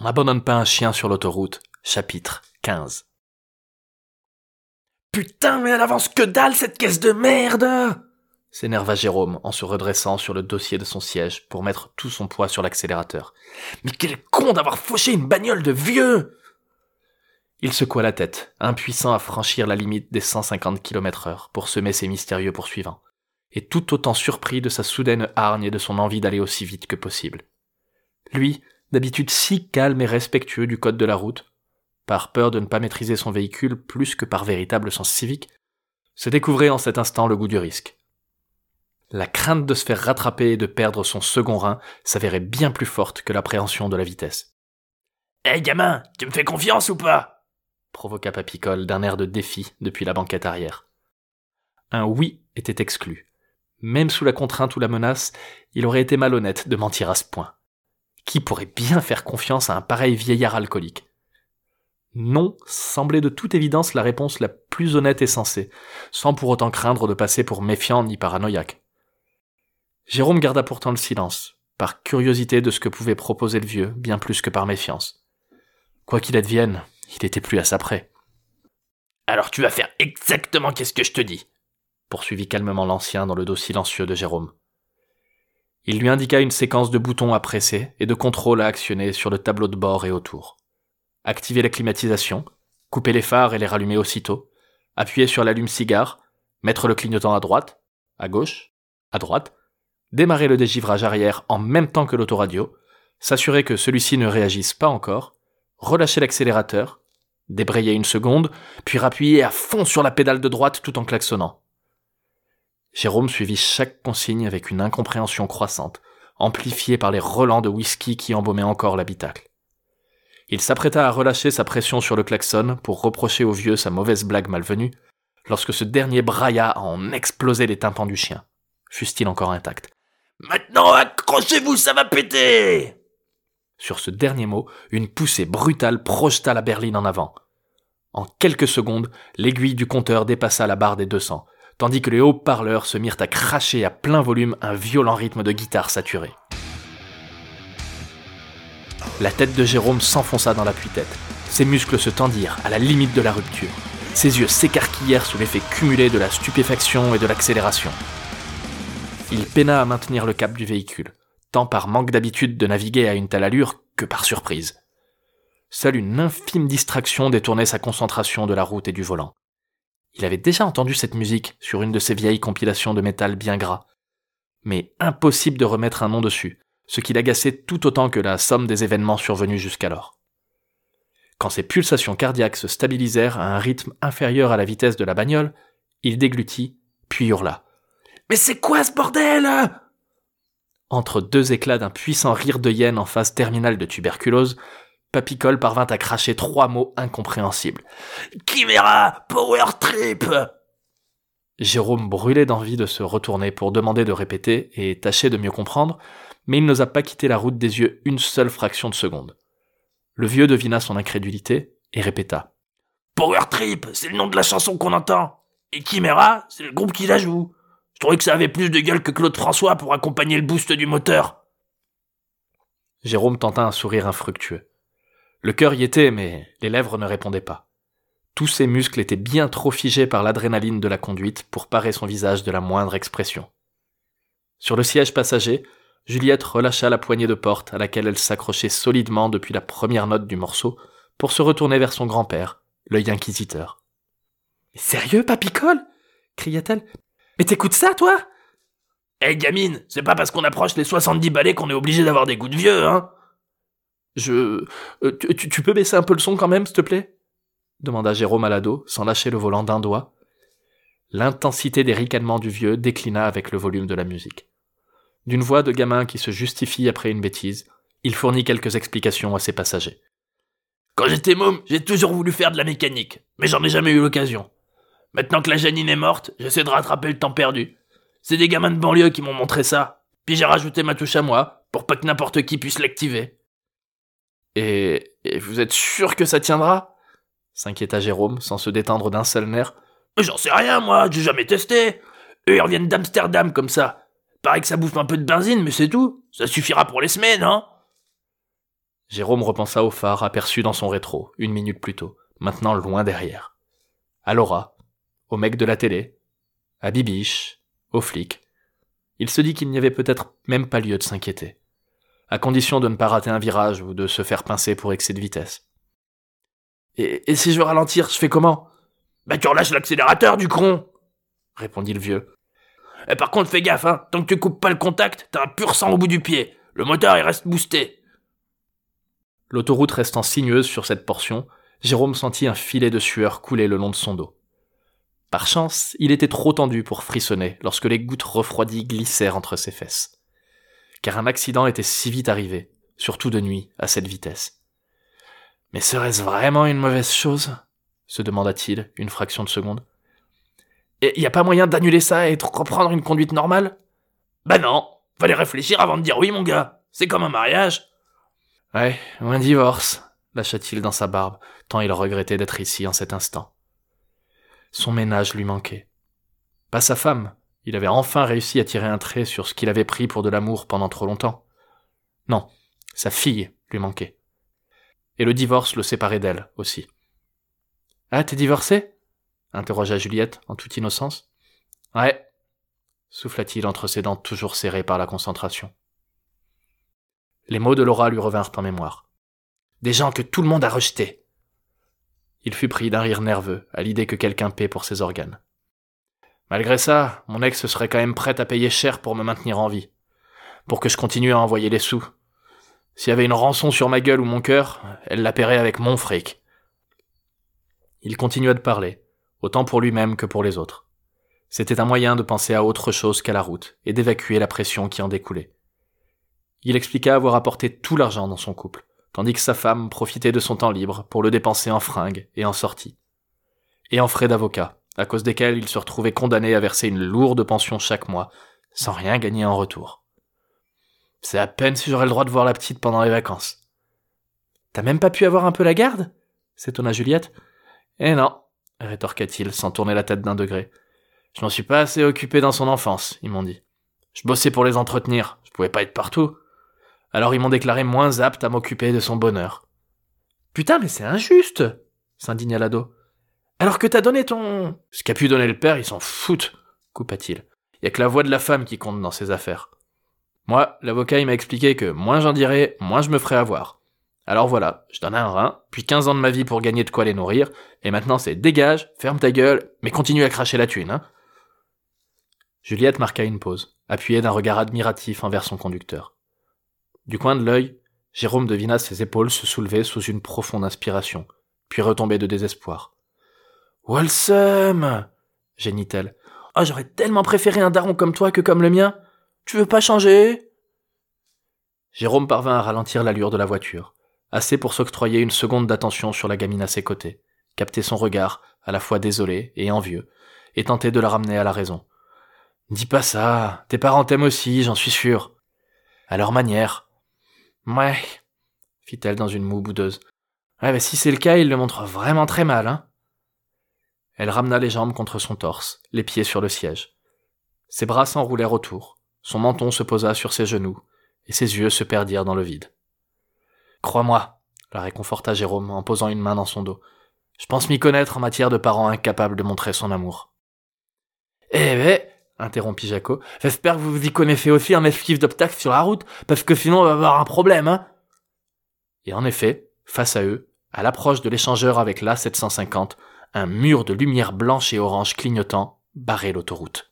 On n'abandonne pas un chien sur l'autoroute. Chapitre 15. Putain, mais elle avance que dalle cette caisse de merde s'énerva Jérôme en se redressant sur le dossier de son siège pour mettre tout son poids sur l'accélérateur. Mais quel con d'avoir fauché une bagnole de vieux Il secoua la tête, impuissant à franchir la limite des 150 km heure pour semer ses mystérieux poursuivants, et tout autant surpris de sa soudaine hargne et de son envie d'aller aussi vite que possible. Lui, d'habitude si calme et respectueux du code de la route, par peur de ne pas maîtriser son véhicule plus que par véritable sens civique, se découvrait en cet instant le goût du risque. La crainte de se faire rattraper et de perdre son second rein s'avérait bien plus forte que l'appréhension de la vitesse. Hé hey, gamin, tu me fais confiance ou pas? provoqua Papicole d'un air de défi depuis la banquette arrière. Un oui était exclu. Même sous la contrainte ou la menace, il aurait été malhonnête de mentir à ce point. Qui pourrait bien faire confiance à un pareil vieillard alcoolique? Non semblait de toute évidence la réponse la plus honnête et sensée, sans pour autant craindre de passer pour méfiant ni paranoïaque. Jérôme garda pourtant le silence, par curiosité de ce que pouvait proposer le vieux, bien plus que par méfiance. Quoi qu'il advienne, il était plus à sa près. Alors tu vas faire exactement qu'est-ce que je te dis, poursuivit calmement l'ancien dans le dos silencieux de Jérôme. Il lui indiqua une séquence de boutons à presser et de contrôles à actionner sur le tableau de bord et autour. Activer la climatisation, couper les phares et les rallumer aussitôt, appuyer sur l'allume-cigare, mettre le clignotant à droite, à gauche, à droite, démarrer le dégivrage arrière en même temps que l'autoradio, s'assurer que celui-ci ne réagisse pas encore, relâcher l'accélérateur, débrayer une seconde, puis rappuyer à fond sur la pédale de droite tout en klaxonnant. Jérôme suivit chaque consigne avec une incompréhension croissante, amplifiée par les relents de whisky qui embaumaient encore l'habitacle. Il s'apprêta à relâcher sa pression sur le klaxon pour reprocher au vieux sa mauvaise blague malvenue, lorsque ce dernier brailla à en exploser les tympans du chien, fût-il encore intact. Maintenant, accrochez-vous, ça va péter Sur ce dernier mot, une poussée brutale projeta la berline en avant. En quelques secondes, l'aiguille du compteur dépassa la barre des 200, tandis que les haut-parleurs se mirent à cracher à plein volume un violent rythme de guitare saturé. La tête de Jérôme s'enfonça dans l'appui-tête. Ses muscles se tendirent à la limite de la rupture. Ses yeux s'écarquillèrent sous l'effet cumulé de la stupéfaction et de l'accélération. Il peina à maintenir le cap du véhicule, tant par manque d'habitude de naviguer à une telle allure que par surprise. Seule une infime distraction détournait sa concentration de la route et du volant. Il avait déjà entendu cette musique sur une de ces vieilles compilations de métal bien gras. Mais impossible de remettre un nom dessus, ce qui l'agaçait tout autant que la somme des événements survenus jusqu'alors. Quand ses pulsations cardiaques se stabilisèrent à un rythme inférieur à la vitesse de la bagnole, il déglutit, puis hurla. Mais c'est quoi ce bordel? Entre deux éclats d'un puissant rire de hyène en phase terminale de tuberculose, Papicole parvint à cracher trois mots incompréhensibles. Chimera Power Trip Jérôme brûlait d'envie de se retourner pour demander de répéter et tâcher de mieux comprendre, mais il n'osa pas quitter la route des yeux une seule fraction de seconde. Le vieux devina son incrédulité et répéta. Power Trip, c'est le nom de la chanson qu'on entend. Et Chimera, c'est le groupe qui la joue. Je trouvais que ça avait plus de gueule que Claude François pour accompagner le boost du moteur. Jérôme tenta un sourire infructueux. Le cœur y était, mais les lèvres ne répondaient pas. Tous ses muscles étaient bien trop figés par l'adrénaline de la conduite pour parer son visage de la moindre expression. Sur le siège passager, Juliette relâcha la poignée de porte à laquelle elle s'accrochait solidement depuis la première note du morceau pour se retourner vers son grand-père, l'œil inquisiteur. Sérieux, papicole cria-t-elle. Mais t'écoutes ça, toi Eh gamine, c'est pas parce qu'on approche les 70 balais qu'on est obligé d'avoir des goûts de vieux, hein Je... Euh, tu, peux baisser un peu le son quand même, s'il te plaît? demanda Jérôme Alado, sans lâcher le volant d'un doigt. L'intensité des ricanements du vieux déclina avec le volume de la musique. D'une voix de gamin qui se justifie après une bêtise, il fournit quelques explications à ses passagers. Quand j'étais môme, j'ai toujours voulu faire de la mécanique, mais j'en ai jamais eu l'occasion. Maintenant que la Janine est morte, j'essaie de rattraper le temps perdu. C'est des gamins de banlieue qui m'ont montré ça. Puis j'ai rajouté ma touche à moi, pour pas que n'importe qui puisse l'activer. Et, vous êtes sûr que ça tiendra? S'inquiéta Jérôme, sans se détendre d'un seul nerf. J'en sais rien, moi, j'ai jamais testé. Eux, ils reviennent d'Amsterdam comme ça. Pareil que ça bouffe un peu de benzine, mais c'est tout. Ça suffira pour les semaines, hein Jérôme repensa au phare aperçu dans son rétro, une minute plus tôt, maintenant loin derrière. À Laura, au mec de la télé, à Bibiche, aux flics. Il se dit qu'il n'y avait peut-être même pas lieu de s'inquiéter, à condition de ne pas rater un virage ou de se faire pincer pour excès de vitesse. Et, si je veux ralentir, je fais comment? Bah tu relâches l'accélérateur, du cron répondit le vieux. Et par contre, fais gaffe, hein, tant que tu coupes pas le contact, t'as un pur sang au bout du pied. Le moteur, il reste boosté. L'autoroute restant sinueuse sur cette portion, Jérôme sentit un filet de sueur couler le long de son dos. Par chance, il était trop tendu pour frissonner lorsque les gouttes refroidies glissèrent entre ses fesses. Car un accident était si vite arrivé, surtout de nuit, à cette vitesse. Mais serait-ce vraiment une mauvaise chose? se demanda-t-il une fraction de seconde. Et y a pas moyen d'annuler ça et de reprendre une conduite normale? Bah non, fallait réfléchir avant de dire oui mon gars. C'est comme un mariage. Ouais, ou un divorce, lâcha-t-il dans sa barbe, tant il regrettait d'être ici en cet instant. Son ménage lui manquait. Pas sa femme, il avait enfin réussi à tirer un trait sur ce qu'il avait pris pour de l'amour pendant trop longtemps. Non, sa fille lui manquait. Et le divorce le séparait d'elle aussi. Ah, t'es divorcé? interrogea Juliette en toute innocence. Ouais, souffla-t-il entre ses dents toujours serrées par la concentration. Les mots de Laura lui revinrent en mémoire. Des gens que tout le monde a rejetés. Il fut pris d'un rire nerveux à l'idée que quelqu'un paie pour ses organes. Malgré ça, mon ex serait quand même prête à payer cher pour me maintenir en vie. Pour que je continue à envoyer les sous. S'il y avait une rançon sur ma gueule ou mon cœur, elle la paierait avec mon fric. Il continua de parler, autant pour lui-même que pour les autres. C'était un moyen de penser à autre chose qu'à la route et d'évacuer la pression qui en découlait. Il expliqua avoir apporté tout l'argent dans son couple, tandis que sa femme profitait de son temps libre pour le dépenser en fringues et en sorties. Et en frais d'avocat, à cause desquels il se retrouvait condamné à verser une lourde pension chaque mois, sans rien gagner en retour. C'est à peine si j'aurais le droit de voir la petite pendant les vacances. T'as même pas pu avoir un peu la garde? s'étonna Juliette. Eh non, rétorqua-t-il sans tourner la tête d'un degré. Je m'en suis pas assez occupé dans son enfance, ils m'ont dit. Je bossais pour les entretenir, je pouvais pas être partout alors ils m'ont déclaré moins apte à m'occuper de son bonheur. Putain, mais c'est injuste s'indigna l'ado. Alors que t'as donné ton... Ce qu'a pu donner le père, ils s'en foutent, coupa-t-il. Y a que la voix de la femme qui compte dans ces affaires. Moi, l'avocat, il m'a expliqué que moins j'en dirais, moins je me ferais avoir. Alors voilà, je donne un rein, puis 15 ans de ma vie pour gagner de quoi les nourrir, et maintenant c'est dégage, ferme ta gueule, mais continue à cracher la thune, hein. Juliette marqua une pause, appuyée d'un regard admiratif envers son conducteur. Du coin de l'œil, Jérôme devina ses épaules se soulever sous une profonde inspiration, puis retomber de désespoir. Walsum gémit-elle. Oh, j'aurais tellement préféré un daron comme toi que comme le mien. Tu veux pas changer? Jérôme parvint à ralentir l'allure de la voiture, assez pour s'octroyer une seconde d'attention sur la gamine à ses côtés, capter son regard, à la fois désolé et envieux, et tenter de la ramener à la raison. Dis pas ça, tes parents t'aiment aussi, j'en suis sûr. À leur manière, Ouais, fit-elle dans une moue boudeuse. Ouais, mais si c'est le cas, il le montre vraiment très mal, hein. Elle ramena les jambes contre son torse, les pieds sur le siège. Ses bras s'enroulèrent autour, son menton se posa sur ses genoux, et ses yeux se perdirent dans le vide. Crois-moi, la réconforta Jérôme en posant une main dans son dos. Je pense m'y connaître en matière de parents incapables de montrer son amour. Eh ben, interrompit Jaco. J'espère que vous vous y connaissez aussi en esquive d'obstacles sur la route, parce que sinon on va avoir un problème, hein. Et en effet, face à eux, à l'approche de l'échangeur avec l'A750, un mur de lumière blanche et orange clignotant barrait l'autoroute.